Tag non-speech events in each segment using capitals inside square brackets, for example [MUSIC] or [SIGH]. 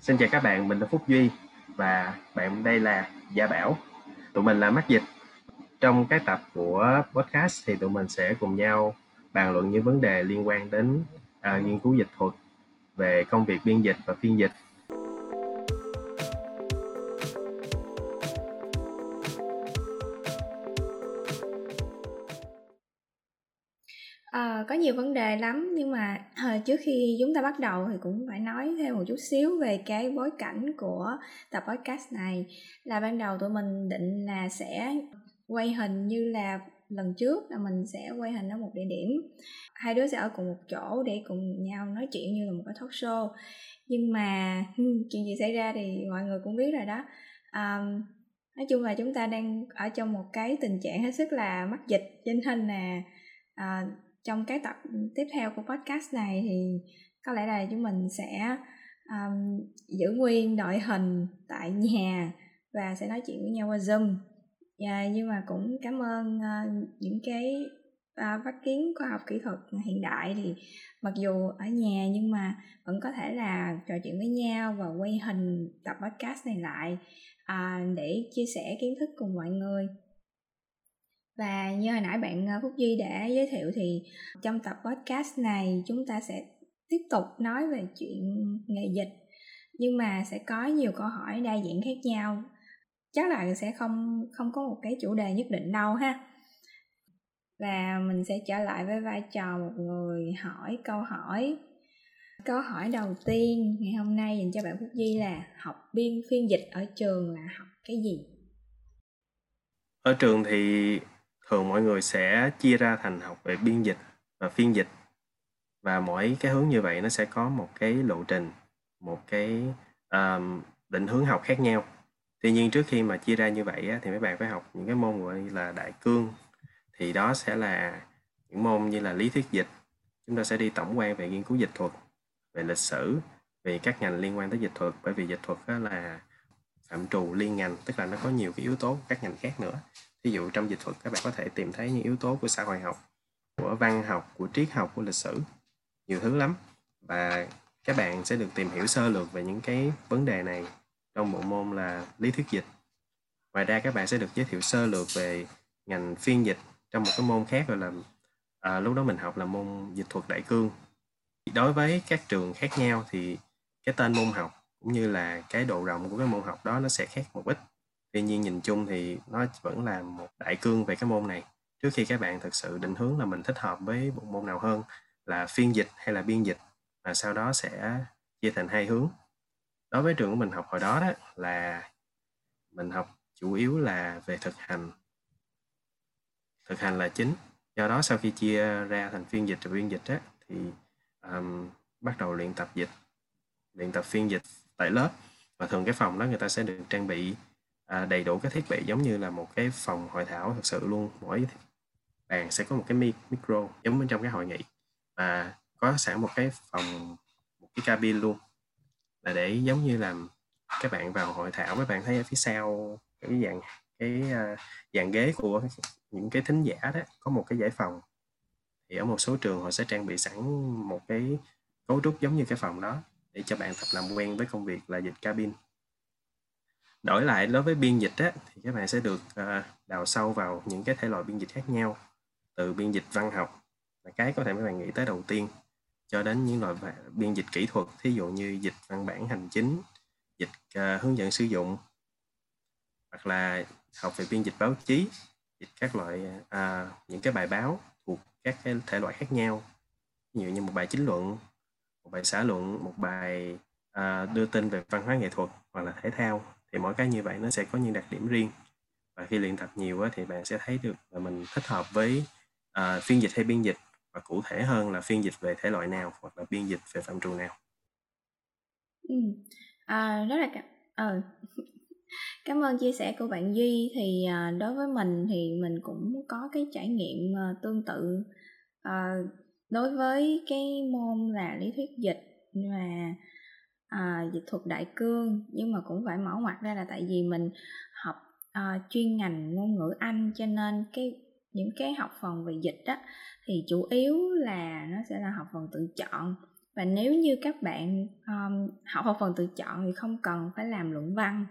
Xin chào các bạn, mình là Phúc Duy và bạn đây là Gia Bảo. Tụi mình là Mắt Dịch. Trong cái tập của podcast thì tụi mình sẽ cùng nhau bàn luận những vấn đề liên quan đến uh, nghiên cứu dịch thuật về công việc biên dịch và phiên dịch có nhiều vấn đề lắm nhưng mà ờ, trước khi chúng ta bắt đầu thì cũng phải nói thêm một chút xíu về cái bối cảnh của tập podcast này. Là ban đầu tụi mình định là sẽ quay hình như là lần trước là mình sẽ quay hình ở một địa điểm. Hai đứa sẽ ở cùng một chỗ để cùng nhau nói chuyện như là một cái talk show. Nhưng mà ừ, chuyện gì xảy ra thì mọi người cũng biết rồi đó. Um, nói chung là chúng ta đang ở trong một cái tình trạng hết sức là mắc dịch cho nên là à, trong cái tập tiếp theo của podcast này thì có lẽ là chúng mình sẽ um, giữ nguyên đội hình tại nhà và sẽ nói chuyện với nhau qua zoom. Yeah, nhưng mà cũng cảm ơn uh, những cái uh, phát kiến khoa học kỹ thuật hiện đại thì mặc dù ở nhà nhưng mà vẫn có thể là trò chuyện với nhau và quay hình tập podcast này lại uh, để chia sẻ kiến thức cùng mọi người và như hồi nãy bạn ờ, Phúc Duy đã giới thiệu thì trong tập podcast này chúng ta sẽ tiếp tục nói về chuyện nghề dịch, nhưng mà sẽ có nhiều câu hỏi đa dạng khác nhau. Chắc là sẽ không không có một cái chủ đề nhất định đâu ha. Và mình sẽ trở lại với vai trò một người hỏi câu hỏi. Câu hỏi đầu tiên ngày hôm nay dành cho bạn Phúc Duy là học biên phiên dịch ở trường là học cái gì? Ở trường thì thường mọi người sẽ chia ra thành học về biên dịch và phiên dịch. Và mỗi cái hướng như vậy nó sẽ có một cái lộ trình một cái um, định hướng học khác nhau. Tuy nhiên trước khi mà chia ra như vậy á, thì mấy bạn phải học những cái môn gọi là đại cương. Thì đó sẽ là những môn như là lý thuyết dịch. Chúng ta sẽ đi tổng quan về nghiên cứu dịch thuật về lịch sử về các ngành liên quan tới dịch thuật. Bởi vì dịch thuật là phạm trù liên ngành tức là nó có nhiều cái yếu tố của các ngành khác nữa ví dụ trong dịch thuật các bạn có thể tìm thấy những yếu tố của xã hội học của văn học của triết học của lịch sử. Nhiều thứ lắm. Và các bạn sẽ được tìm hiểu sơ lược về những cái vấn đề này trong bộ môn là lý thuyết dịch. Ngoài ra các bạn sẽ được giới thiệu sơ lược về ngành phiên dịch trong một cái môn khác gọi là à, lúc đó mình học là môn dịch thuật đại cương. Đối với các trường khác nhau thì cái tên môn học cũng như là cái độ rộng của cái môn học đó nó sẽ khác một ít tuy nhiên nhìn chung thì nó vẫn là một đại cương về cái môn này. Trước khi các bạn thực sự định hướng là mình thích hợp với một môn nào hơn là phiên dịch hay là biên dịch và sau đó sẽ chia thành hai hướng. Đối với trường của mình học hồi đó đó là mình học chủ yếu là về thực hành. Thực hành là chính. Do đó sau khi chia ra thành phiên dịch và biên dịch đó, thì um, bắt đầu luyện tập dịch luyện tập phiên dịch tại lớp. Và thường cái phòng đó người ta sẽ được trang bị à, đầy đủ các thiết bị giống như là một cái phòng hội thảo thật sự luôn. Mỗi bàn sẽ có một cái micro giống bên trong cái hội nghị và có sẵn một cái phòng một cái cabin luôn. Là để giống như làm các bạn vào hội thảo các bạn thấy ở phía sau cái dạng cái uh, dạng ghế của những cái thính giả đó có một cái giải phòng. Thì ở một số trường họ sẽ trang bị sẵn một cái cấu trúc giống như cái phòng đó để cho bạn tập làm quen với công việc là dịch cabin đổi lại đối với biên dịch á, thì các bạn sẽ được à, đào sâu vào những cái thể loại biên dịch khác nhau từ biên dịch văn học là cái có thể các bạn nghĩ tới đầu tiên cho đến những loại biên dịch kỹ thuật thí dụ như dịch văn bản hành chính dịch à, hướng dẫn sử dụng hoặc là học về biên dịch báo chí dịch các loại à, những cái bài báo thuộc các cái thể loại khác nhau. Ví dụ như một bài chính luận một bài xã luận một bài à, đưa tin về văn hóa nghệ thuật hoặc là thể thao thì mỗi cái như vậy nó sẽ có những đặc điểm riêng. Và khi luyện tập nhiều á, thì bạn sẽ thấy được là mình thích hợp với à, phiên dịch hay biên dịch. Và cụ thể hơn là phiên dịch về thể loại nào hoặc là biên dịch về phạm trù nào. Ừ. à, rất là cảm ờ [LAUGHS] cảm ơn chia sẻ của bạn duy. Thì à, đối với mình thì mình cũng có cái trải nghiệm à, tương tự à, đối với cái môn là lý thuyết dịch và à, dịch thuật đại cương nhưng mà cũng phải mở ngoặt ra là tại vì mình học à, chuyên ngành ngôn ngữ anh cho nên cái những cái học phần về dịch á thì chủ yếu là nó sẽ là học phần tự chọn. Và nếu như các bạn um, học học phần tự chọn thì không cần phải làm luận văn.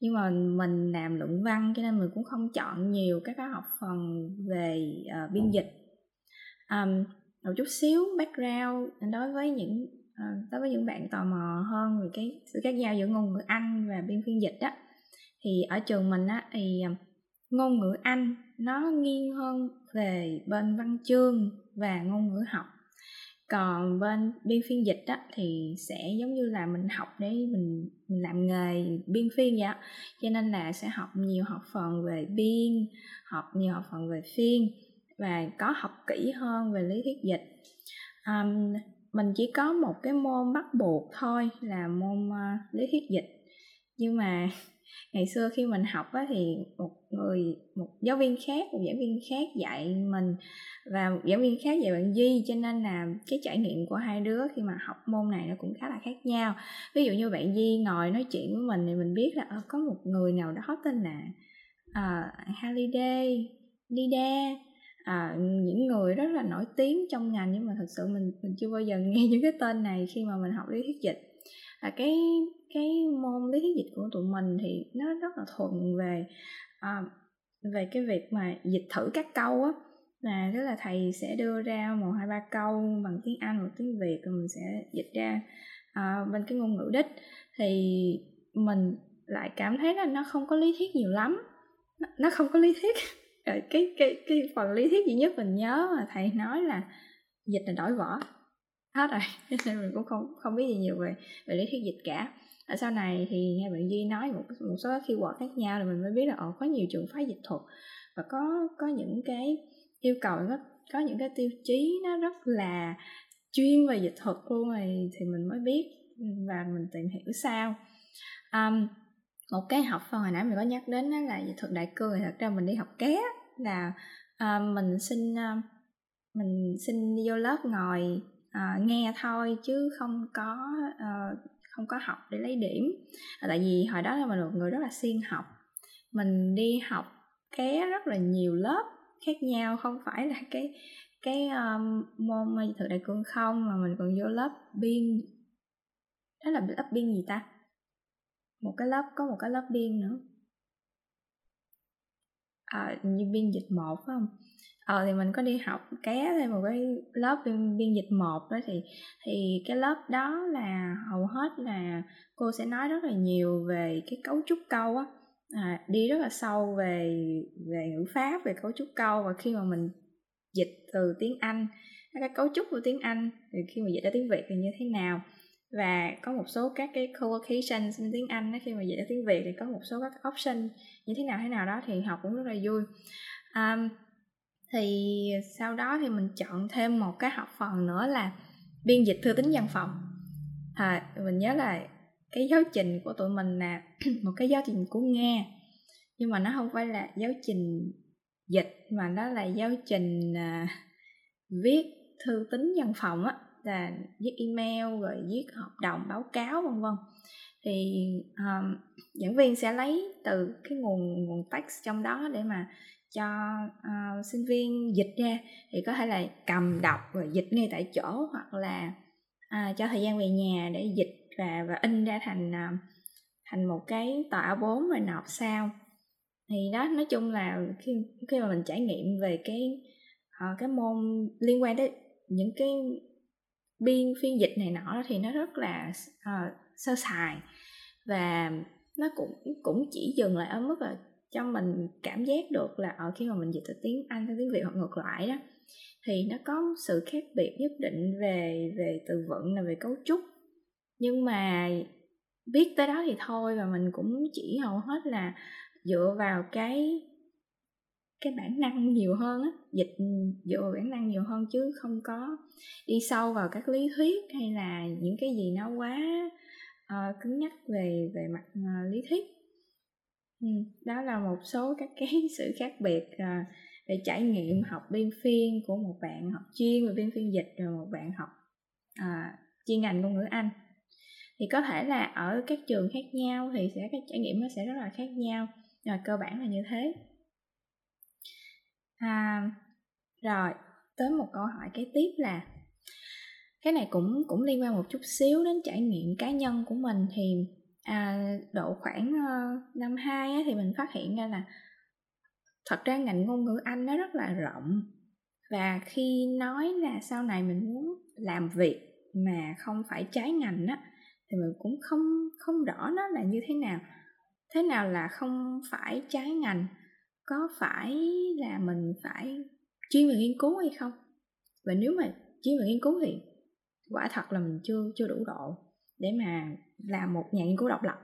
Nhưng mà mình làm luận văn cho nên mình cũng không chọn nhiều các cái học phần về uh, biên dịch. Um, một chút xíu background đối với những uh, đối với những bạn tò mò hơn về cái sự khác nhau giữa ngôn ngữ Anh và biên phiên dịch đó thì ở trường mình á thì ờ, ngôn ngữ Anh nó nghiêng hơn về bên văn chương và ngôn ngữ học còn bên biên phiên dịch á, thì sẽ giống như là mình học để mình, mình làm nghề biên phiên vậy đó. cho nên là sẽ học nhiều học phần về biên học nhiều học phần về phiên và có học kỹ hơn về lý thuyết dịch um, mình chỉ có một cái môn bắt buộc thôi là môn uh, lý thuyết dịch. Nhưng mà [LAUGHS] ngày xưa khi mình học á, thì một người một giáo viên khác một giảng viên khác dạy mình và một giảng viên khác dạy bạn duy. Cho nên là cái trải nghiệm của hai đứa khi mà học môn này nó cũng khá là khác nhau. Ví dụ như bạn duy ngồi nói chuyện với mình thì mình biết là ờ, có một người nào đó tên là uh, Halliday Nida à, những người rất là nổi tiếng trong ngành nhưng mà thật sự mình mình chưa bao giờ [LAUGHS] nghe những cái tên này khi mà mình học lý thuyết dịch. À, cái cái môn lý thuyết dịch của tụi mình thì nó rất là thuận về à, về cái việc mà dịch thử các câu á. Là tức là thầy sẽ đưa ra một hai ba câu bằng tiếng anh hoặc tiếng việt rồi mình sẽ dịch ra à, bên cái ngôn ngữ đích. Thì mình lại cảm thấy là nó không có lý thuyết nhiều lắm. Nó không có lý thuyết. [LAUGHS] Ờ, cái cái cái phần lý thuyết duy nhất mình nhớ mà thầy nói là dịch là đổi vỏ. Hết rồi [LAUGHS] nên mình cũng không không biết gì nhiều về về lý thuyết dịch cả. Ở sau này thì nghe bạn duy nói một một số khi keyword khác nhau là mình mới biết là ồ có nhiều trường phái dịch thuật và có có những cái yêu cầu nó có những cái tiêu chí nó rất là chuyên về dịch thuật luôn rồi thì mình mới biết và mình tìm hiểu sao. Um, một cái học phần hồi nãy mình có nhắc đến đó là dịch thuật đại cương thì thật ra mình đi học ké là uh, mình xin uh, mình xin vô lớp ngồi uh, nghe thôi chứ không có uh, không có học để lấy điểm. Tại vì hồi đó là mình là một người rất là siêng học. Mình đi học ké rất là nhiều lớp khác nhau không phải là cái cái um, môn thực đại cương không mà mình còn vô lớp biên đó là lớp biên gì ta? Một cái lớp có một cái lớp biên nữa. À, như biên dịch một phải không? Ờ thì mình có đi học ké thêm một cái lớp biên, biên dịch một đó thì thì cái lớp đó là hầu hết là cô sẽ nói rất là nhiều về cái cấu trúc câu á. À, đi rất là sâu về về ngữ pháp về cấu trúc câu và khi mà mình dịch từ tiếng anh cái cấu trúc của tiếng anh thì khi mà dịch ra tiếng việt thì như thế nào? Và có một số các cái collocation tiếng Anh đó, khi mà dạy tiếng Việt thì có một số các option như thế nào thế nào đó thì học cũng rất là vui. Um, thì sau đó thì mình chọn thêm một cái học phần nữa là biên dịch thư tín văn phòng. À, mình nhớ là cái giáo trình của tụi mình là [CLEARS THROAT] một cái giáo trình của nghe nhưng mà nó không phải là giáo trình dịch mà nó là giáo trình uh, viết thư tín văn phòng á là viết email rồi viết hợp đồng báo cáo vân vân. Thì um, giảng viên sẽ lấy từ cái nguồn nguồn text trong đó để mà cho uh, sinh viên dịch ra. Thì có thể là cầm đọc rồi dịch ngay tại chỗ hoặc là uh, cho thời gian về nhà để dịch và và in ra thành uh, thành một cái tờ A4 rồi nộp sao thì đó nói chung là khi khi mà mình trải nghiệm về cái uh, cái môn liên quan tới những cái biên phiên dịch này nọ thì nó rất là uh, sơ sài và nó cũng cũng chỉ dừng lại ở mức là cho mình cảm giác được là ở khi mà mình dịch từ tiếng Anh sang tiếng Việt hoặc ngược lại đó thì nó có sự khác biệt nhất định về về từ vựng là về cấu trúc. Nhưng mà biết tới đó thì thôi và mình cũng chỉ hầu hết là dựa vào cái cái bản năng nhiều hơn á dịch ừ, dựa vào bản năng nhiều hơn chứ không có đi sâu vào các lý thuyết hay là những cái gì nó quá uh, cứng nhắc về về mặt uh, lý thuyết. Ừ, đó là một số các cái [LAUGHS] sự khác biệt uh, về trải nghiệm học biên phiên của một bạn học chuyên về biên phiên dịch rồi một bạn học uh, chuyên ngành ngôn ngữ anh. Thì có thể là ở các trường khác nhau thì sẽ các trải nghiệm nó sẽ rất là khác nhau rồi cơ bản là như thế à, rồi tới một câu hỏi kế tiếp là cái này cũng cũng liên quan một chút xíu đến trải nghiệm cá nhân của mình thì à, độ khoảng uh, năm hai á, thì mình phát hiện ra là thật ra ngành ngôn ngữ anh nó rất là rộng. Và khi nói là sau này mình muốn làm việc mà không phải trái ngành á thì mình cũng không không rõ nó là như thế nào. Thế nào là không phải trái ngành? Có phải là mình phải chuyên về nghiên cứu hay không? Và nếu mà chuyên về nghiên cứu thì quả thật là mình chưa chưa đủ độ để mà làm một nhà nghiên cứu độc lập.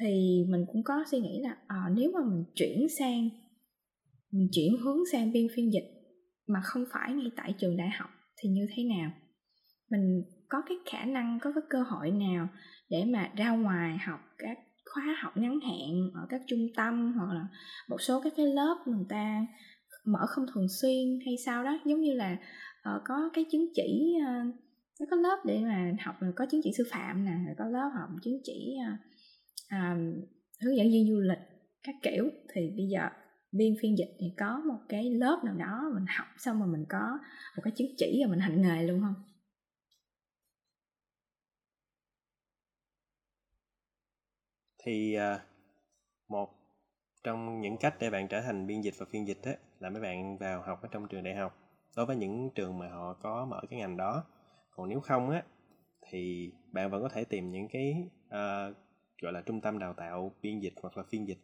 Thì mình cũng có suy nghĩ là à, nếu mà mình chuyển sang mình chuyển hướng sang biên phiên dịch mà không phải ngay tại trường đại học thì như thế nào? Mình có cái khả năng có cái cơ hội nào để mà ra ngoài học các khóa học ngắn hạn ở các trung tâm hoặc là một số các cái lớp người ta mở không thường xuyên hay sao đó. Giống như là uh, có cái chứng chỉ uh, có lớp để mà học có chứng chỉ sư phạm nè có lớp học chứng chỉ uh, uh, hướng dẫn viên du lịch các kiểu. Thì bây giờ biên phiên dịch thì có một cái lớp nào đó mình học xong rồi mình có một cái chứng chỉ rồi mình hành nghề luôn không? Thì à, một trong những cách để bạn trở thành biên dịch và phiên dịch ấy, là mấy bạn vào học ở trong trường đại học. Đối với những trường mà họ có mở cái ngành đó. Còn nếu không á thì bạn vẫn có thể tìm những cái uh, gọi là trung tâm đào tạo biên dịch hoặc là phiên dịch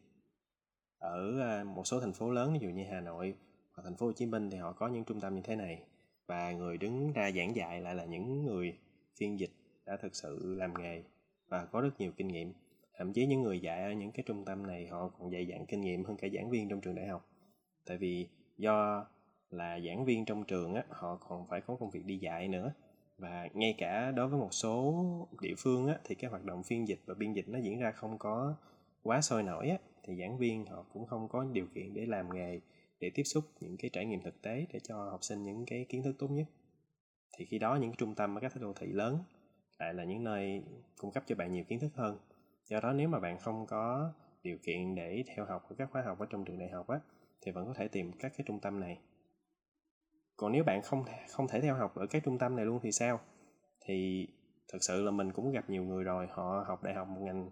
ở uh, một số thành phố lớn ví dụ như Hà Nội hoặc thành phố Hồ Chí Minh thì họ có những trung tâm như thế này. Và người đứng ra giảng dạy lại là những người phiên dịch đã thực sự làm nghề và có rất nhiều kinh nghiệm thậm chí những người dạy ở những cái trung tâm này họ còn dạy dặn kinh nghiệm hơn cả giảng viên trong trường đại học. Tại vì do là giảng viên trong trường á, họ còn phải có công việc đi dạy nữa. Và ngay cả đối với một số địa phương á, thì cái hoạt động phiên dịch và biên dịch nó diễn ra không có quá sôi nổi á, thì giảng viên họ cũng không có điều kiện để làm nghề, để tiếp xúc những cái trải nghiệm thực tế để cho học sinh những cái kiến thức tốt nhất. Thì khi đó những cái trung tâm ở các đô thị lớn lại là những nơi cung cấp cho bạn nhiều kiến thức hơn do đó nếu mà bạn không có điều kiện để theo học ở các khóa học ở trong trường đại học á, thì vẫn có thể tìm các cái trung tâm này. Còn nếu bạn không không thể theo học ở các trung tâm này luôn thì sao? Thì thực sự là mình cũng gặp nhiều người rồi, họ học đại học một ngành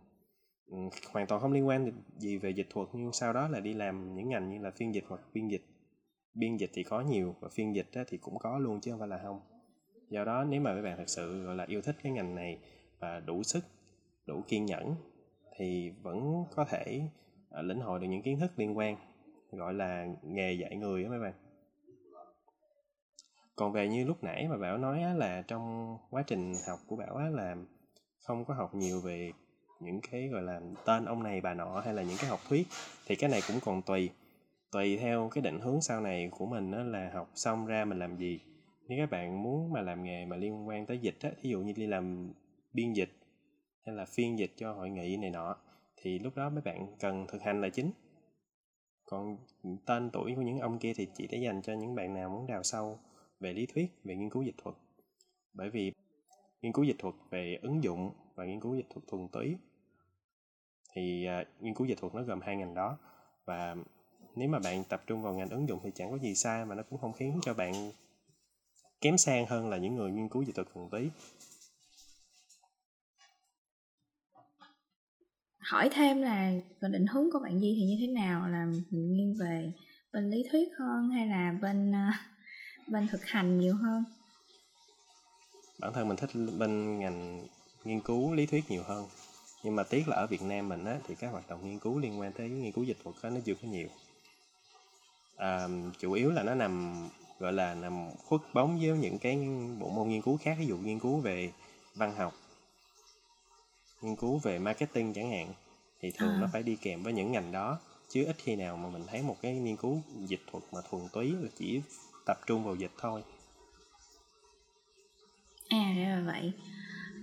hoàn toàn không liên quan gì về dịch thuật, nhưng sau đó là đi làm những ngành như là phiên dịch hoặc biên dịch. Biên dịch thì có nhiều và phiên dịch thì cũng có luôn chứ không phải là không. Do đó nếu mà các bạn thật sự, gọi là, yêu thích cái ngành này và đủ sức đủ kiên nhẫn thì vẫn có thể à, lĩnh hội được những kiến thức liên quan gọi là nghề dạy người đó mấy bạn. Còn về như lúc nãy mà bảo nói á, là trong quá trình học của bảo á, là không có học nhiều về những cái gọi là tên ông này bà nọ hay là những cái học thuyết thì cái này cũng còn tùy tùy theo cái định hướng sau này của mình á, là học xong ra mình làm gì. Nếu các bạn muốn mà làm nghề mà liên quan tới dịch á, thí dụ như đi làm biên dịch hay là phiên dịch cho hội nghị này nọ thì lúc đó mấy bạn cần thực hành là chính. Còn tên tuổi của những ông kia thì chỉ để dành cho những bạn nào muốn đào sâu về lý thuyết về nghiên cứu dịch thuật. Bởi vì nghiên cứu dịch thuật về ứng dụng và nghiên cứu dịch thuật thuần túy thì uh, nghiên cứu dịch thuật nó gồm hai ngành đó. Và nếu mà bạn tập trung vào ngành ứng dụng thì chẳng có gì sai mà nó cũng không khiến cho bạn kém sang hơn là những người nghiên cứu dịch thuật thuần túy. Hỏi thêm là định hướng của bạn Di thì như thế nào? Là nghiêng về bên lý thuyết hơn hay là bên uh, bên thực hành nhiều hơn? Bản thân mình thích bên ngành nghiên cứu lý thuyết nhiều hơn. Nhưng mà tiếc là ở Việt Nam mình á, thì các hoạt động nghiên cứu liên quan tới nghiên cứu dịch thuật nó chưa có nhiều. À, chủ yếu là nó nằm gọi là nằm khuất bóng với những cái bộ môn nghiên cứu khác. Ví dụ nghiên cứu về văn học nghiên cứu về marketing chẳng hạn thì thường à. nó phải đi kèm với những ngành đó. Chứ ít khi nào mà mình thấy một cái nghiên cứu dịch thuật mà thuần túy là chỉ tập trung vào dịch thôi. À ra là vậy.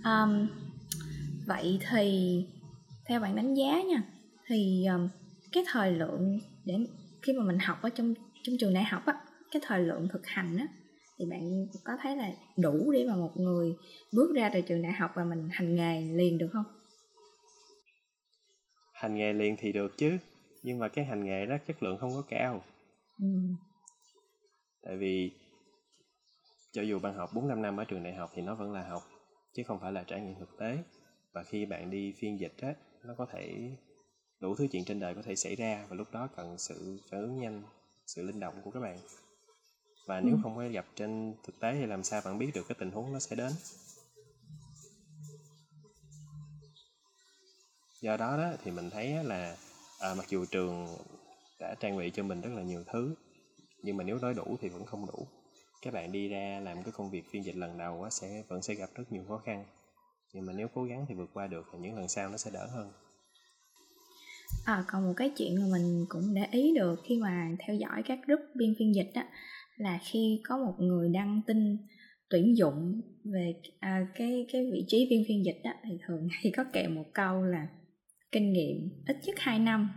Um, vậy thì theo bạn đánh giá nha thì um, cái thời lượng để khi mà mình học ở trong trong trường đại học á cái thời lượng thực hành á thì bạn có thấy là đủ để mà một người bước ra từ trường đại học và mình hành nghề liền được không? Hành nghề liền thì được chứ nhưng mà cái hành nghề đó chất lượng không có cao. Ừ. tại vì cho dù bạn học 4 5 năm ở trường đại học thì nó vẫn là học chứ không phải là trải nghiệm thực tế. Và khi bạn đi phiên dịch á nó có thể đủ thứ chuyện trên đời có thể xảy ra và lúc đó cần sự phản ứng nhanh sự linh động của các bạn và nếu ừ. không có gặp trên thực tế thì làm sao bạn biết được cái tình huống nó sẽ đến? Do đó đó thì mình thấy là à, mặc dù trường đã trang bị cho mình rất là nhiều thứ nhưng mà nếu nói đủ thì vẫn không đủ. Các bạn đi ra làm cái công việc phiên dịch lần đầu á, sẽ vẫn sẽ gặp rất nhiều khó khăn. Nhưng mà nếu cố gắng thì vượt qua được thì những lần sau nó sẽ đỡ hơn. À, còn một cái chuyện mà mình cũng để ý được khi mà theo dõi các group biên phiên dịch đó là khi có một người đăng tin tuyển dụng về à, cái cái vị trí biên phiên dịch đó thì thường [LAUGHS] hay có kèm một câu là kinh nghiệm ít nhất 2 năm.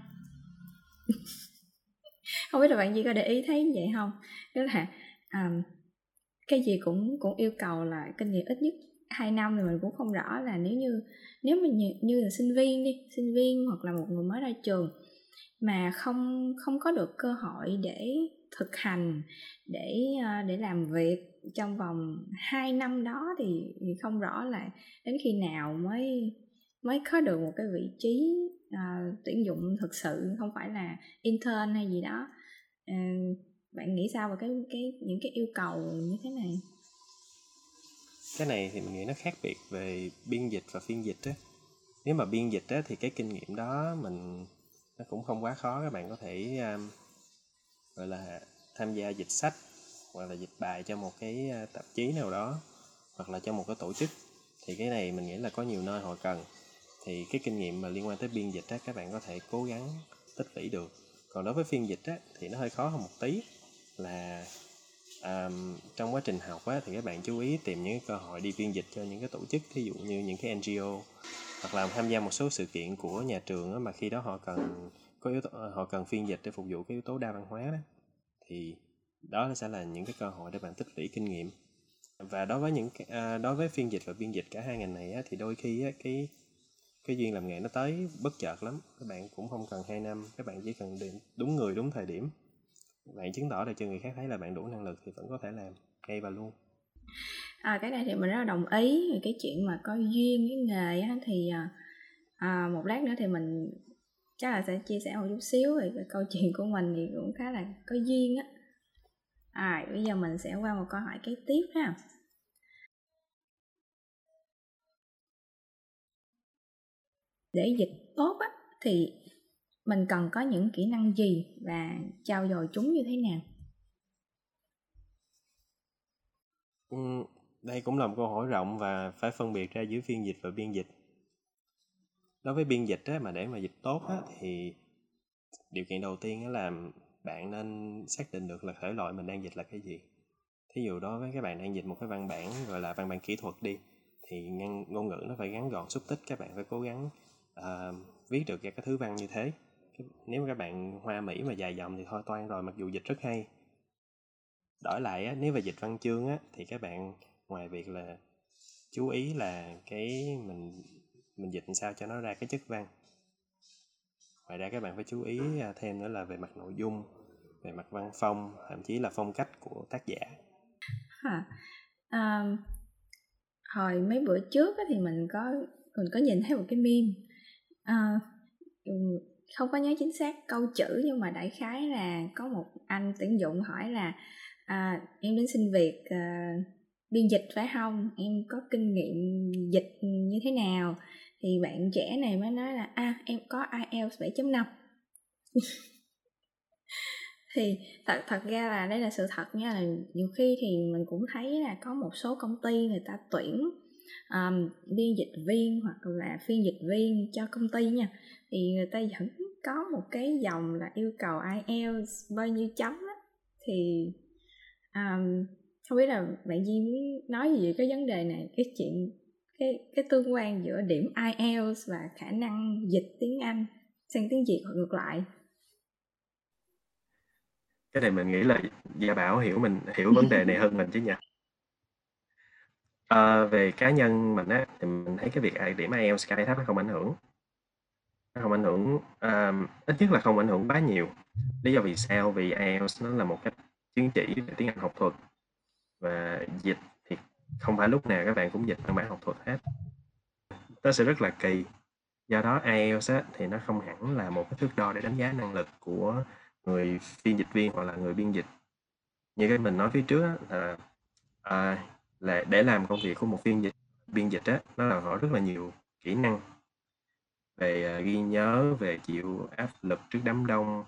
[LAUGHS] Không biết là bạn gì có để ý thấy vậy không? Tức là à, cái gì cũng cũng yêu cầu là kinh nghiệm ít nhất 2 năm thì mình cũng không rõ là nếu như nếu mình như, như là sinh viên đi sinh viên hoặc là một người mới ra trường mà không không có được cơ hội để thực hành để ờ, để làm việc trong vòng 2 năm đó thì, thì không rõ là đến khi nào mới mới có được một cái vị trí uh, tuyển dụng thực sự không phải là intern hay gì đó. Uh, bạn nghĩ sao về cái cái những cái yêu cầu như thế này? Cái này thì mình nghĩ nó khác biệt về biên dịch và phiên dịch á. Nếu mà biên dịch á thì cái kinh nghiệm đó mình nó cũng không quá khó các bạn có thể um, gọi là tham gia dịch sách hoặc là dịch bài cho một cái à, tạp chí nào đó hoặc là cho một cái tổ chức. Thì cái này mình nghĩ là có nhiều nơi họ cần. Thì cái kinh nghiệm mà liên quan tới biên dịch á các bạn có thể cố gắng tích lũy được. Còn đối với phiên dịch á thì nó hơi khó hơn một tí là um, trong quá trình học á, thì các bạn chú ý tìm những cơ hội đi phiên dịch cho những cái tổ chức thí dụ như những cái NGO hoặc là tham gia một số sự kiện của nhà trường á, mà khi đó họ cần có yếu tố, ờ, họ cần phiên dịch để phục vụ cái yếu tố đa văn hóa đó thì đó sẽ là những cái cơ hội để bạn tích lũy kinh nghiệm. Và đối với những à, đối với phiên dịch và biên dịch cả hai ngành này á, thì đôi khi á, cái cái duyên làm nghề nó tới bất chợt lắm. Các bạn cũng không cần 2 năm các bạn chỉ cần đến đúng người đúng thời điểm. Bạn chứng tỏ để cho người khác thấy là bạn đủ năng lực thì vẫn có thể làm ngay và luôn. À, cái này thì mình rất là đồng ý về cái chuyện mà có duyên với nghề á, thì à, à, một lát nữa thì mình chắc là sẽ chia sẻ một chút xíu về câu chuyện của mình thì cũng khá là có duyên á. À bây giờ mình sẽ qua một câu hỏi kế tiếp ha. Để dịch tốt á thì mình cần có những kỹ năng gì và trao dồi chúng như thế nào? Ừ, đây cũng là một câu hỏi rộng và phải phân biệt ra giữa phiên dịch và biên dịch đối với biên dịch á, mà để mà dịch tốt á, thì điều kiện đầu tiên là bạn nên xác định được là thể loại mình đang dịch là cái gì. Thí dụ đó với các bạn đang dịch một cái văn bản gọi là văn bản kỹ thuật đi thì ngôn ngữ nó phải ngắn gọn xúc tích các bạn phải cố gắng uh, viết được ra cái thứ văn như thế. Nếu mà các bạn hoa mỹ mà dài dòng thì thôi toan rồi mặc dù dịch rất hay. Đổi lại á, nếu mà dịch văn chương á, thì các bạn ngoài việc là chú ý là cái mình mình dịch làm sao cho nó ra cái chất văn. Ngoài ra các bạn phải chú ý à, thêm nữa là về mặt nội dung về mặt văn phong thậm chí là phong cách của tác giả. À, à, hồi mấy bữa trước thì mình có mình có nhìn thấy một cái meme. À, không có nhớ chính xác câu chữ nhưng mà đại khái là có một anh tuyển dụng hỏi là à, em đến xin việc à, biên dịch phải không? Em có kinh nghiệm dịch như thế nào? Thì bạn trẻ này mới nói là a à, em có IELTS 7.5 [LAUGHS] thì thật thật ra là đây là sự thật nha là nhiều khi thì mình cũng thấy là có một số công ty người ta tuyển um, biên dịch viên hoặc là phiên dịch viên cho công ty nha. Thì người ta vẫn có một cái dòng là yêu cầu IELTS bao nhiêu chấm á. Thì um, không biết là bạn Di nói gì về cái vấn đề này cái chuyện cái cái tương quan giữa điểm IELTS và khả năng dịch tiếng Anh sang tiếng Việt hoặc ngược lại? Cái này mình nghĩ là Gia Bảo hiểu mình hiểu vấn đề này hơn mình chứ nhỉ à, về cá nhân mình á thì mình thấy cái việc à, điểm IELTS cao hay thấp nó không ảnh hưởng. Nó không ảnh hưởng uh, ít nhất là không ảnh hưởng quá nhiều. Lý do vì sao? Vì IELTS nó là một cái chứng chỉ về tiếng Anh học thuật và dịch không phải lúc nào các bạn cũng dịch bằng bản học thuật hết. Nó sẽ rất là kỳ. Do đó IELTS á, thì nó không hẳn là một cái thước đo để đánh giá năng lực của người phiên dịch viên hoặc là người biên dịch. Như cái mình nói phía trước á, là à, là để làm công việc của một phiên dịch biên dịch á nó đòi hỏi rất là nhiều kỹ năng. Về à, ghi nhớ về chịu áp lực trước đám đông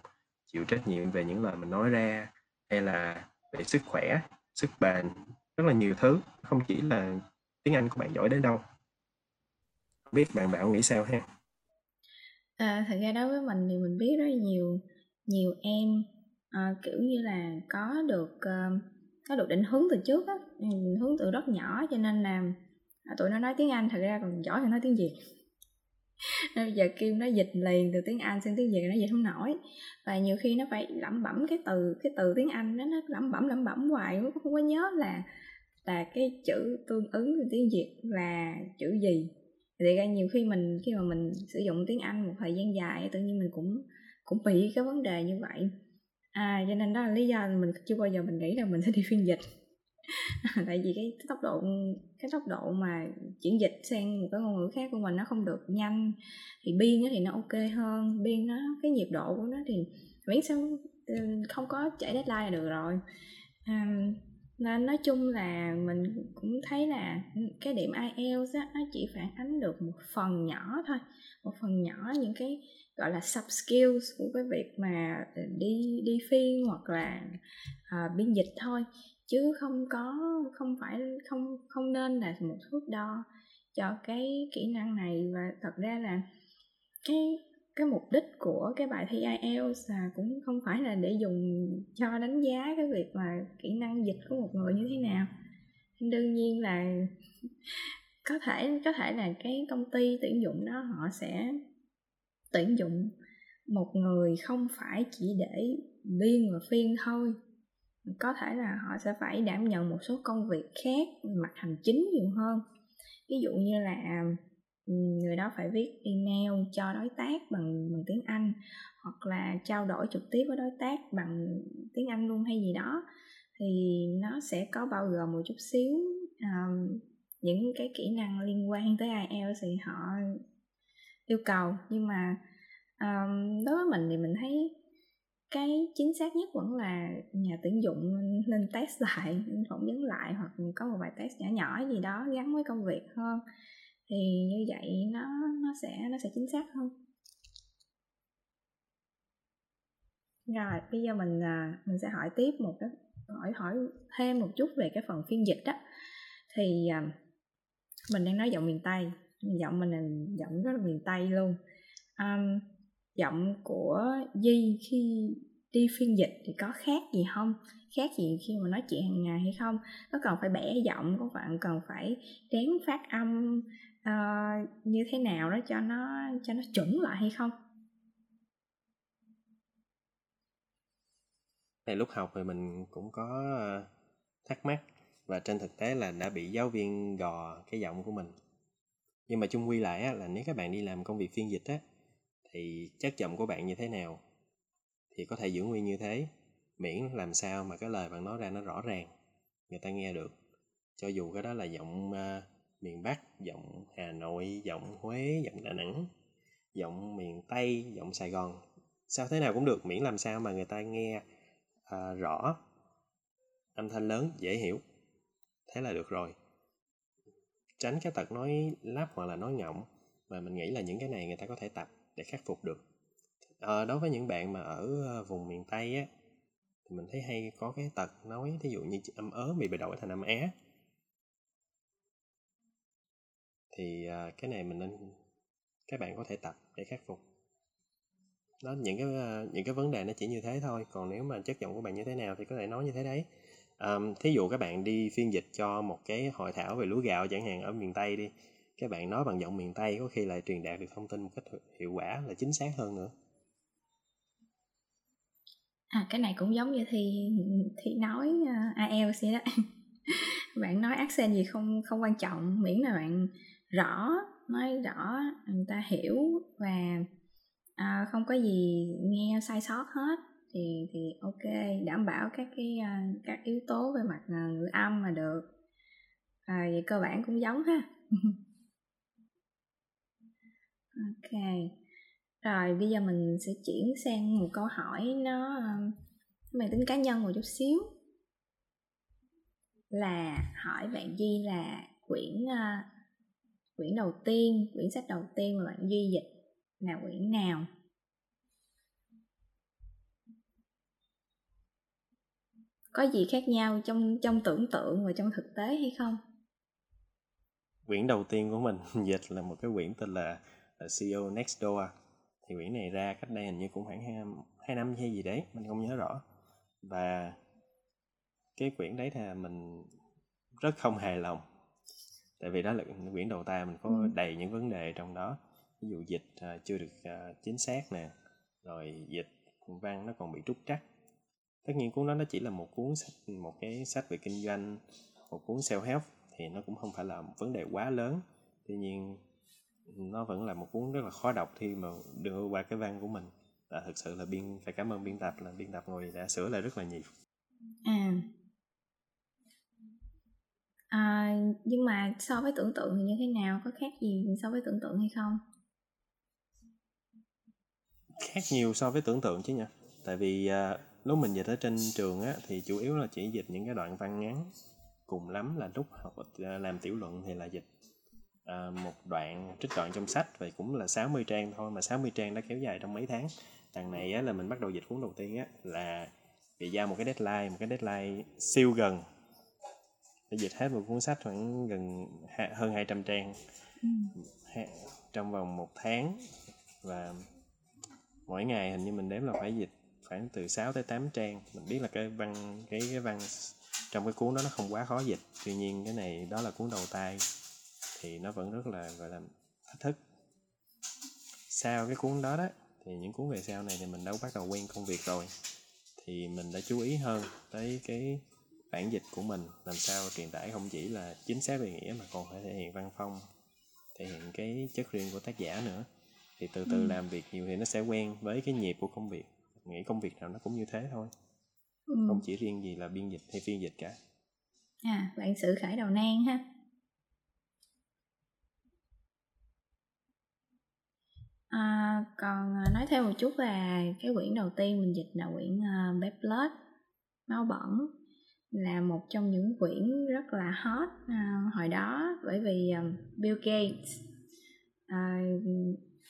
chịu trách nhiệm về những lời mình nói ra hay là về sức khỏe sức bền rất là nhiều thứ không chỉ là tiếng anh của bạn giỏi đến đâu. Không biết bạn bảo nghĩ sao ha? À, thật ra đối với mình thì mình biết rất là nhiều nhiều em uh, kiểu như là có được uh, có được định hướng từ trước á định hướng từ rất nhỏ cho nên là à, tụi nó nói tiếng anh thật ra còn giỏi hơn nói tiếng việt bây giờ kim nó dịch liền từ tiếng anh sang tiếng việt nó dịch không nổi. Và nhiều khi nó phải lẩm bẩm cái từ cái từ tiếng anh đó, nó lẩm bẩm lẩm bẩm hoài nó không có nhớ là là cái chữ tương ứng từ tiếng việt là chữ gì. Thì ra nhiều khi mình, khi mà mình sử dụng tiếng anh một thời gian dài tự nhiên mình cũng cũng bị cái vấn đề như vậy. À cho nên đó là lý do mình chưa bao giờ mình nghĩ là mình sẽ đi phiên dịch. [LAUGHS] tại vì cái tốc độ cái tốc độ mà chuyển dịch sang một cái ngôn ngữ khác của mình nó không được nhanh. Thì biên thì nó ok hơn biên nó cái nhịp độ của nó thì miễn sao ừ, không có chạy deadline là được rồi. À, nên nói chung là mình cũng thấy là cái điểm IELTS á, nó chỉ phản ánh được một phần nhỏ thôi. Một phần nhỏ những cái gọi là sub skills của cái việc mà ừ, đi đi phiên hoặc là uh, biên dịch thôi chứ không có, không phải, không không nên là một thước đo cho cái kỹ năng này. Và thật ra là cái cái mục đích của cái bài thi IELTS là cũng không phải là để dùng cho đánh giá cái việc mà kỹ năng dịch của một người như thế nào. Đương nhiên là [LAUGHS] có thể có thể là cái công ty tuyển dụng đó họ sẽ tuyển dụng một người không phải chỉ để biên và phiên thôi có thể là họ sẽ phải đảm nhận một số công việc khác mặt hành chính nhiều hơn. Ví dụ như là người đó phải viết email cho đối tác bằng bằng tiếng Anh hoặc là trao đổi trực tiếp với đối tác bằng tiếng Anh luôn hay gì đó thì nó sẽ có bao gồm một chút xíu um, những cái kỹ năng liên quan tới IELTS thì họ yêu cầu. Nhưng mà um, đối với mình thì mình thấy cái chính xác nhất vẫn là nhà tuyển dụng nên test [LAUGHS] lại phỏng vấn lại hoặc có một vài test nhỏ nhỏ gì đó gắn với công việc hơn. Thì như vậy nó nó sẽ nó sẽ chính xác hơn. Rồi bây giờ mình à, mình sẽ hỏi tiếp một cái hỏi hỏi thêm một chút về cái phần phiên dịch đó thì à, mình đang nói giọng miền tây giọng mình là giọng rất là miền tây luôn. Um, giọng của Di khi đi phiên dịch thì có khác gì không? Khác gì khi mà nói chuyện hàng ngày hay không? Có cần phải bẻ giọng có bạn cần phải rén phát âm uh, như thế nào đó cho nó cho nó chuẩn lại hay không? Này lúc học thì mình cũng có ờ, thắc mắc và trên thực tế là đã bị giáo viên gò cái giọng của mình. Nhưng mà chung quy lại á, là nếu các bạn đi làm công việc phiên dịch á thì chất giọng của bạn như thế nào? Thì có thể giữ nguyên như thế. Miễn làm sao mà cái lời bạn nói ra nó rõ ràng người ta nghe được. Cho dù cái đó là giọng uh, miền Bắc giọng Hà Nội giọng Huế giọng Đà Nẵng giọng miền Tây giọng Sài Gòn sao thế nào cũng được miễn làm sao mà người ta nghe uh, rõ âm thanh lớn dễ hiểu. Thế là được rồi. Tránh cái tật nói lắp hoặc là nói ngọng mà mình nghĩ là những cái này người ta có thể tập để khắc phục được. À, đối với những bạn mà ở ờ, vùng miền tây á thì mình thấy hay có cái tật nói thí dụ như âm ớ bị bị đổi thành âm á thì à, cái này mình nên các bạn có thể tập để khắc phục. Đó những cái những cái vấn đề nó chỉ như thế thôi còn nếu mà chất giọng của bạn như thế nào thì có thể nói như thế đấy. Um, thí dụ các bạn đi phiên dịch cho một cái hội thảo về lúa gạo chẳng hạn ở miền tây đi các bạn nói bằng giọng miền tây có khi lại truyền đạt được thông tin một cách hiệu quả là chính xác hơn nữa. À cái này cũng giống như thì thì nói uh, IELTS vậy đó. [LAUGHS] Bạn nói accent gì không không quan trọng miễn là bạn rõ nói rõ người ta hiểu và à, không có gì nghe sai sót hết thì thì ok đảm bảo các cái uh, các yếu tố về mặt uh, ngữ âm mà được. À, vậy cơ bản cũng giống ha. [LAUGHS] ok. Rồi bây giờ mình sẽ chuyển sang một câu hỏi nó mang tính cá nhân một chút xíu. Là hỏi bạn Duy là quyển uh, quyển đầu tiên quyển sách đầu tiên mà bạn Duy dịch là quyển nào? Có gì khác nhau trong trong tưởng tượng và trong thực tế hay không? Quyển đầu tiên của mình [LAUGHS] dịch là một cái quyển tên là CEO Next Door. Thì quyển này ra cách đây hình như cũng khoảng hai, hai năm hay gì đấy mình không nhớ rõ. Và cái quyển đấy thì mình rất không hài lòng. Tại vì đó là quyển đầu tay mình có ừ. đầy những vấn đề trong đó. Ví dụ dịch uh, chưa được uh, chính xác nè rồi dịch văn nó còn bị trúc trắc. Tất nhiên cuốn đó nó chỉ là một cuốn sách một cái sách về kinh doanh một cuốn self help thì nó cũng không phải là một vấn đề quá lớn. Tuy nhiên nó vẫn là một cuốn rất là khó đọc khi mà đưa qua cái văn của mình. Và thực sự là biên phải cảm ơn biên tập là biên tập ngồi đã sửa lại rất là nhiều. À. À, nhưng mà so với tưởng tượng thì như thế nào? Có khác gì so với tưởng tượng hay không? Khác nhiều so với tưởng tượng chứ nhỉ? Tại vì uh, lúc mình dịch ở trên trường á thì chủ yếu là chỉ dịch những cái đoạn văn ngắn. Cùng lắm là lúc học à, làm tiểu luận thì là dịch uh, một đoạn trích đoạn trong sách vậy cũng là 60 trang thôi mà 60 trang đã kéo dài trong mấy tháng. Đằng này á, là mình bắt đầu dịch cuốn đầu tiên á là bị giao một cái deadline một cái deadline siêu gần. Để dịch hết một cuốn sách khoảng gần hơn 200 trang. Ừ. trong vòng một tháng và mỗi ngày hình như mình đếm là phải dịch khoảng từ 6 tới 8 trang. Mình biết là cái văn cái cái văn trong cái cuốn đó nó không quá khó dịch. Tuy nhiên cái này đó là cuốn đầu tay thì nó vẫn rất là gọi là thách thức. Sau cái cuốn đó đó thì những cuốn về sau này thì mình đã bắt đầu quen công việc rồi. Thì mình đã chú ý hơn tới cái bản dịch của mình làm sao truyền tải không chỉ là chính xác về nghĩa mà còn phải thể hiện văn phong thể hiện cái chất riêng của tác giả nữa. Thì từ từ ừ. làm việc nhiều thì nó sẽ quen với cái nhịp của công việc nghĩ công việc nào nó cũng như thế thôi. Ừ. không chỉ riêng gì là biên dịch hay phiên dịch cả. À bạn sự khởi đầu nan ha à, còn ờ, nói thêm một chút là cái quyển đầu tiên mình dịch là quyển uh, Bad Blood máu bẩn là một trong những quyển rất là hot uh, hồi đó bởi vì um, Bill Gates uh,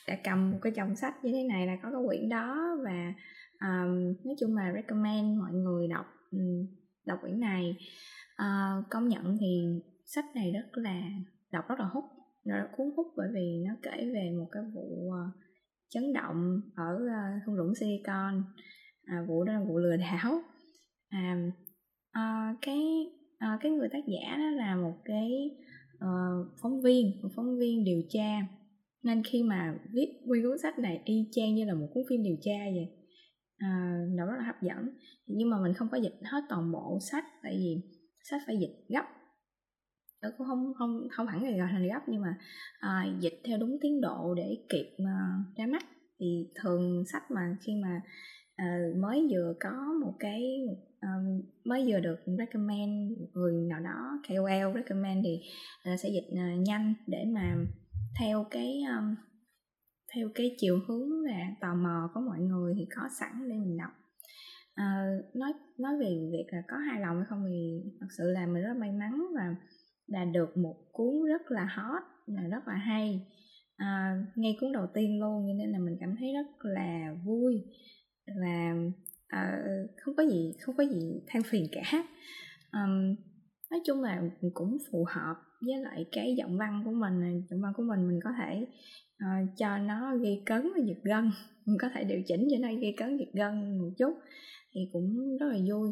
đã cầm một cái chồng sách như thế này là có cái quyển đó và um, nói chung là recommend mọi người đọc um, đọc quyển này. Uh, công nhận thì sách này rất là đọc rất là hút nó cuốn hút bởi vì nó kể về một cái vụ ờ, chấn động ở ờ, thung lũng Silicon. À, vụ đó là vụ lừa đảo. À, à, cái à, cái người tác giả đó là một cái uh, phóng viên một phóng viên điều tra. Nên khi mà viết nguyên cuốn sách này y chang như là một cuốn phim điều tra vậy. À, nó rất là hấp dẫn. Nhưng mà mình không có dịch hết toàn bộ sách tại vì sách phải dịch gấp cũng không không không hẳn là gọi là gấp nhưng mà à, dịch theo đúng tiến độ để kịp mà ra mắt. Thì thường sách mà khi mà à, mới vừa có một cái à, mới vừa được recommend người nào đó KOL recommend thì à, sẽ dịch à, nhanh để mà theo cái um, theo cái chiều hướng là tò mò của mọi người thì có sẵn để mình đọc. À, nói nói về việc là có hài lòng hay không thì thật sự là mình rất may mắn và là được một cuốn rất là hot là rất là hay. À, ngay cuốn đầu tiên luôn cho nên là mình cảm thấy rất là vui. Và à, không có gì không có gì than phiền cả. Um, nói chung là cũng phù hợp với lại cái giọng văn của mình giọng văn của mình mình có thể uh, cho nó gây cấn và giật gân. [LAUGHS] Mình có thể điều chỉnh cho nó gây cấn giật gân một chút thì cũng rất là vui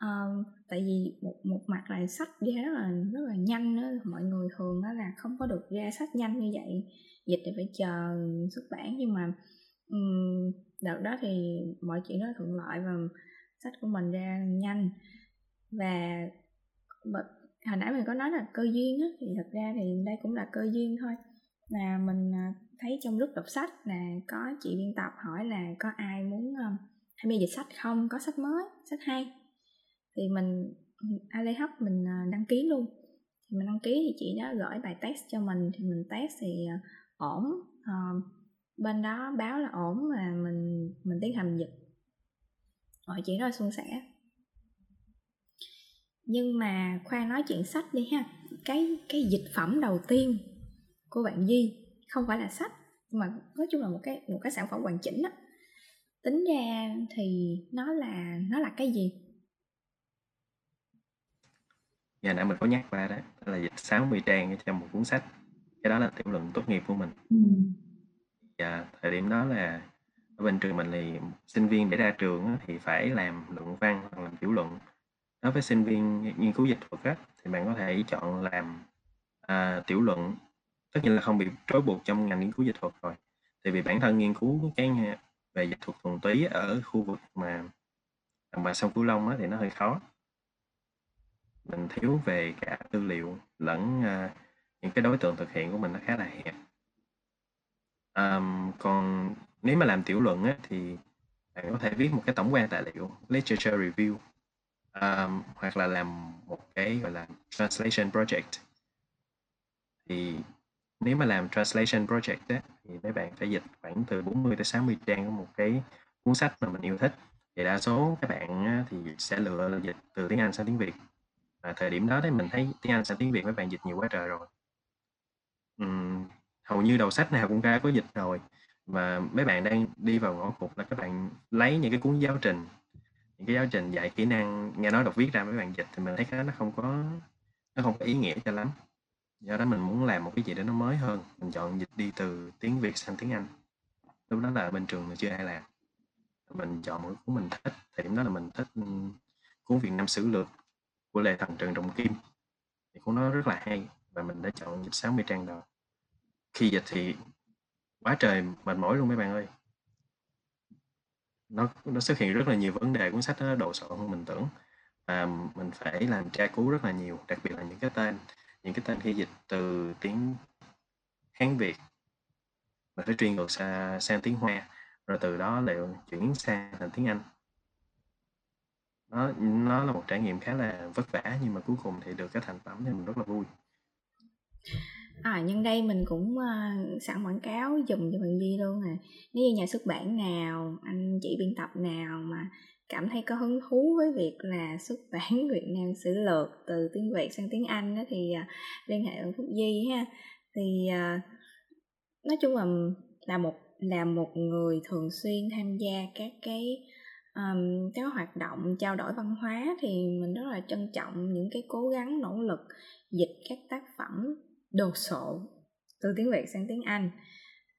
um, tại vì một một mặt là sách ra rất là rất là nhanh đó. mọi người thường đó là không có được ra sách nhanh như vậy. Dịch thì phải chờ xuất bản nhưng mà um, đợt đó thì mọi chuyện nó thuận lợi và sách của mình ra nhanh. Và hồi nãy mình có nói là cơ duyên á thì thật ra thì đây cũng là cơ duyên thôi. Là mình à, thấy trong lúc đọc sách là có chị biên tập hỏi là có ai muốn hay bây dịch sách không? Có sách mới sách hay? Thì mình Ali Hub mình à, đăng ký luôn. Thì mình đăng ký thì chị đó gửi bài test cho mình. Thì mình test thì à, ổn. À, bên đó báo là ổn và mình mình tiến hành dịch. Mọi chuyện rất là suôn sẻ. Nhưng mà khoa nói chuyện sách đi ha. Cái cái dịch phẩm đầu tiên của bạn Duy không phải là sách mà nói chung là một cái một cái sản phẩm hoàn chỉnh á. Tính ra thì nó là nó là cái gì? Giờ nãy mình có nhắc qua đó, đó là dịch 60 trang trong một cuốn sách. Cái đó là tiểu luận tốt nghiệp của mình. Ừ. Và thời điểm đó là ở bên trường mình thì sinh viên để ra trường thì phải làm luận văn hoặc làm tiểu luận. Đối với sinh viên nghiên cứu dịch thuật á, thì bạn có thể chọn làm à, tiểu luận. Tất nhiên là không bị trói buộc trong ngành nghiên cứu dịch thuật rồi. Tại vì bản thân nghiên cứu cái về dịch thuật thuần túy ở khu vực mà đồng bằng sông Cửu Long á, thì nó hơi khó mình thiếu về cả tư liệu lẫn uh, những cái đối tượng thực hiện của mình nó khá là hẹp. Um, còn nếu mà làm tiểu luận á, thì bạn có thể viết một cái tổng quan tài liệu literature review um, hoặc là làm một cái gọi là translation project. Thì nếu mà làm translation project á, thì mấy bạn phải dịch khoảng từ 40 tới 60 trang của một cái cuốn sách mà mình yêu thích. Thì đa số các bạn thì sẽ lựa là dịch từ tiếng Anh sang tiếng Việt à, thời điểm đó thì mình thấy tiếng Anh sang tiếng Việt mấy bạn dịch nhiều quá trời rồi. Uhm, hầu như đầu sách nào cũng đã có dịch rồi. Và mấy bạn đang đi vào ngõ cụt là các bạn lấy những cái cuốn giáo trình những cái giáo trình dạy kỹ năng nghe nói đọc viết ra mấy bạn dịch thì mình thấy cái nó không có nó không có ý nghĩa cho lắm. Do đó mình muốn làm một cái gì đó nó mới hơn. Mình chọn dịch đi từ tiếng Việt sang tiếng Anh. Lúc đó là bên trường mình chưa ai làm. Mình chọn một cuốn mình thích. Thì điểm đó là mình thích cuốn Việt Nam sử lược của lệ Thần Trần Trọng Kim. Thì cuốn nó rất là hay và mình đã chọn dịch 60 trang đó. Khi dịch thì quá trời mệt mỏi luôn mấy bạn ơi. Nó nó xuất hiện rất là nhiều vấn đề cuốn sách nó đồ sộ hơn mình tưởng. Và mình phải làm tra cứu rất là nhiều đặc biệt là những cái tên những cái tên khi dịch từ tiếng Hán Việt mình phải truyền ngược sang, sang tiếng Hoa rồi từ đó lại chuyển sang thành tiếng Anh nó nó là một trải nghiệm khá là vất vả nhưng mà cuối cùng thì được cái thành phẩm thì mình rất là vui. À, nhân đây mình cũng uh, sẵn quảng cáo dùm cho bạn Duy luôn nè. Nếu như nhà xuất bản nào, anh chị biên tập nào mà cảm thấy có hứng thú với việc là xuất bản [LAUGHS] Việt Nam sử lược từ tiếng Việt sang tiếng Anh đó thì uh, liên hệ với Phúc Duy ha. Thì uh, nói chung là là một là một người thường xuyên tham gia các cái um, các hoạt động trao đổi văn hóa thì mình rất là trân trọng những cái cố gắng nỗ lực dịch các tác phẩm đồ sộ từ tiếng Việt sang tiếng Anh.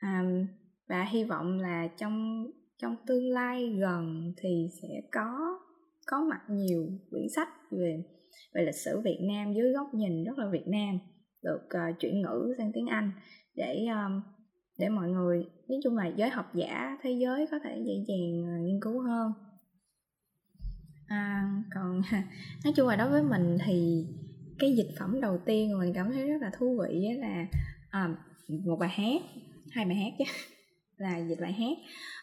Um, và hy vọng là trong trong tương lai gần thì sẽ có có mặt nhiều quyển sách về về lịch sử Việt Nam dưới góc nhìn rất là Việt Nam được uh, chuyển ngữ sang tiếng Anh để um, để mọi người nói chung là giới học giả thế giới có thể dễ dàng à, nghiên cứu hơn. À, còn [LAUGHS] nói chung là đối với mình thì cái dịch phẩm đầu tiên mà mình cảm thấy rất là thú vị là à, một bài hát hai bài hát chứ [LAUGHS] là dịch bài hát.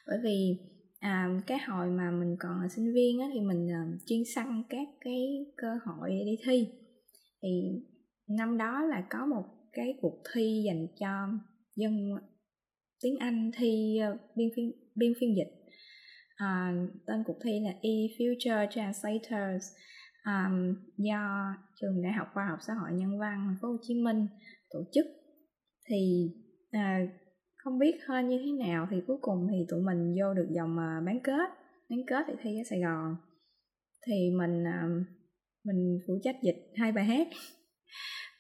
Bởi vì à, cái hồi mà mình còn là sinh viên á, thì mình à, chuyên săn các cái cơ hội đi thi. Thì năm đó là có một cái cuộc thi dành cho dân tiếng Anh thi ờ, biên phiên biên phiên dịch. À, tên cuộc thi là e-future translators. Um, do trường đại học khoa học xã hội nhân văn thành phố Hồ Chí Minh tổ chức. Thì à, không biết hơn như thế nào thì cuối cùng thì tụi mình vô được dòng uh, ờ, bán kết. Bán kết thì thi ở Sài Gòn. Thì mình uh, mình phụ trách dịch hai bài hát.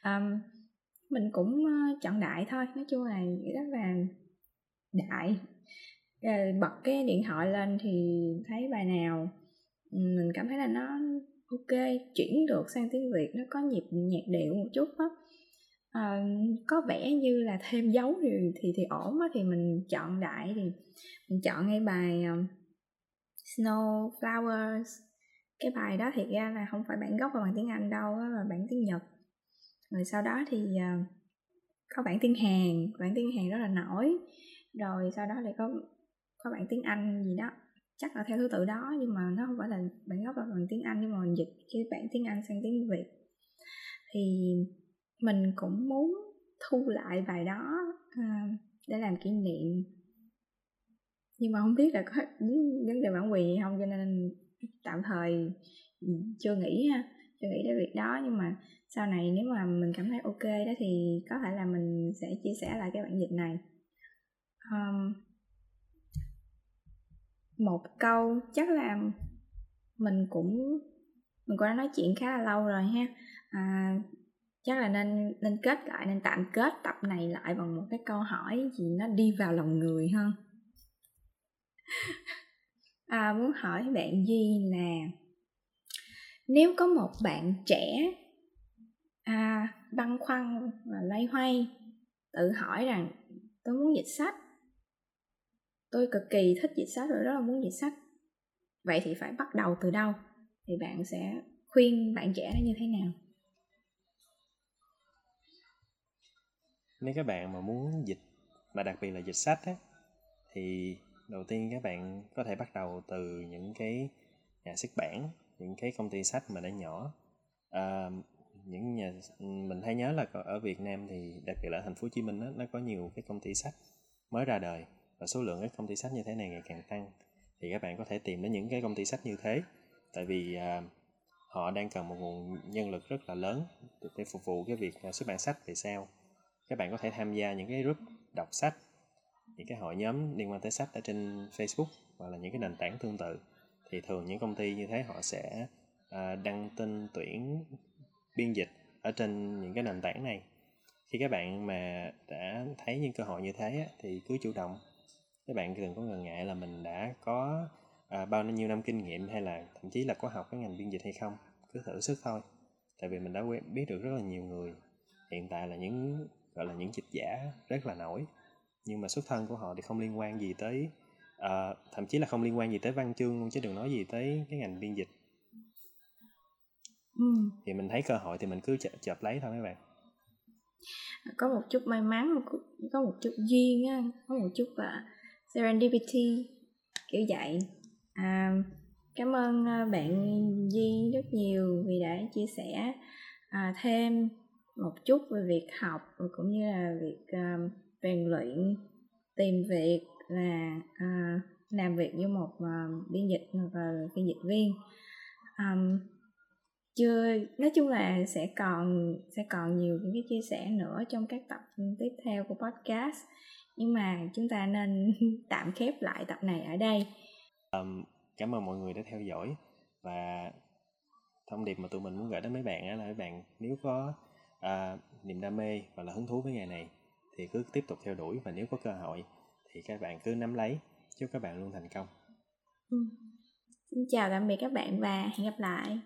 Um, mình cũng uh, chọn đại thôi. Nói chung là rất là đại. Ờ, bật cái điện thoại lên thì thấy bài nào ừ, mình cảm thấy là nó ok chuyển được sang tiếng việt nó có nhịp nhạc điệu một chút á. À, có vẻ như là thêm dấu thì thì thì ổn á thì mình chọn đại thì mình chọn ngay bài ờ, Snow Flowers. Cái bài đó thì ra là không phải bản gốc và bản tiếng Anh đâu á mà bản tiếng Nhật. Rồi sau đó thì có bản tiếng Hàn bản tiếng Hàn rất là nổi rồi sau đó lại có có bản tiếng Anh gì đó. Chắc là theo thứ tự đó nhưng mà nó không phải là bản gốc là bằng tiếng Anh nhưng mà mình dịch cái bản tiếng Anh sang tiếng Việt. Thì mình cũng muốn thu lại bài đó à, để làm kỷ niệm. Nhưng mà không biết là có vấn đề bản quyền gì không cho nên tạm thời chưa nghĩ ha chưa nghĩ đến việc đó. Nhưng mà sau này nếu mà mình cảm thấy ok đó thì có thể là mình sẽ chia sẻ lại cái bản dịch này um, một câu chắc là mình cũng mình cũng đã nói chuyện khá là lâu rồi ha. À, chắc là nên nên kết lại nên tạm kết tập này lại bằng một cái câu hỏi gì nó đi vào lòng người hơn [LAUGHS] à, muốn hỏi bạn duy là nếu có một bạn trẻ à, băn khoăn và loay hoay tự hỏi rằng tôi muốn dịch sách tôi cực kỳ thích dịch sách rồi rất là muốn dịch sách. Vậy thì phải bắt đầu từ đâu? Thì bạn sẽ khuyên bạn trẻ nó như thế nào? Nếu các bạn mà muốn dịch mà đặc biệt là dịch sách á thì đầu tiên các bạn có thể bắt đầu từ những cái nhà xuất bản những cái công ty sách mà đã nhỏ. À, những nhà mình hay nhớ là ở Việt Nam thì đặc biệt là thành phố Hồ Chí Minh đó, nó có nhiều cái công ty sách mới ra đời và số lượng các công ty sách như thế này ngày càng tăng. Thì các bạn có thể tìm đến những cái công ty sách như thế. Tại vì à, họ đang cần một nguồn nhân lực rất là lớn để phục vụ cái việc à, xuất bản sách về sau. Các bạn có thể tham gia những cái group đọc sách những cái hội nhóm liên quan tới sách ở trên Facebook hoặc là những cái nền tảng tương tự. Thì thường những công ty như thế họ sẽ à, đăng tin tuyển biên dịch ở trên những cái nền tảng này. Khi các bạn mà đã thấy những cơ hội như thế thì cứ chủ động các bạn đừng có ngần ngại là mình đã có à, bao nhiêu năm kinh nghiệm hay là thậm chí là có học cái ngành biên dịch hay không? Cứ thử sức thôi. Tại vì mình đã biết được rất là nhiều người. Hiện tại là những gọi là những dịch giả rất là nổi. Nhưng mà xuất thân của họ thì không liên quan gì tới uh, thậm chí là không liên quan gì tới văn chương luôn chứ đừng nói gì tới cái ngành biên dịch. Ừ. thì mình thấy cơ hội thì mình cứ chợp, chợp lấy thôi mấy bạn. Có một chút may mắn có một chút duyên á có một chút uh, serendipity kiểu vậy. À, cảm ơn à, bạn Di rất nhiều vì đã chia sẻ à, thêm một chút về việc học và cũng như là việc uh, rèn luyện tìm việc là uh, làm việc như một uh, biên dịch và biên dịch viên. Um, chưa nói chung là sẽ còn sẽ còn nhiều những cái chia sẻ nữa trong các tập tiếp theo của podcast nhưng mà chúng ta nên [LAUGHS] tạm khép lại tập này ở đây. Um, cảm ơn mọi người đã theo dõi. Và thông điệp mà tụi mình muốn gửi đến mấy bạn là mấy bạn nếu có uh, niềm đam mê và là hứng thú với nghề này thì cứ tiếp tục theo đuổi và nếu có cơ hội thì các bạn cứ nắm lấy. Chúc các bạn luôn thành công. Ừ. xin chào tạm biệt các bạn và hẹn gặp lại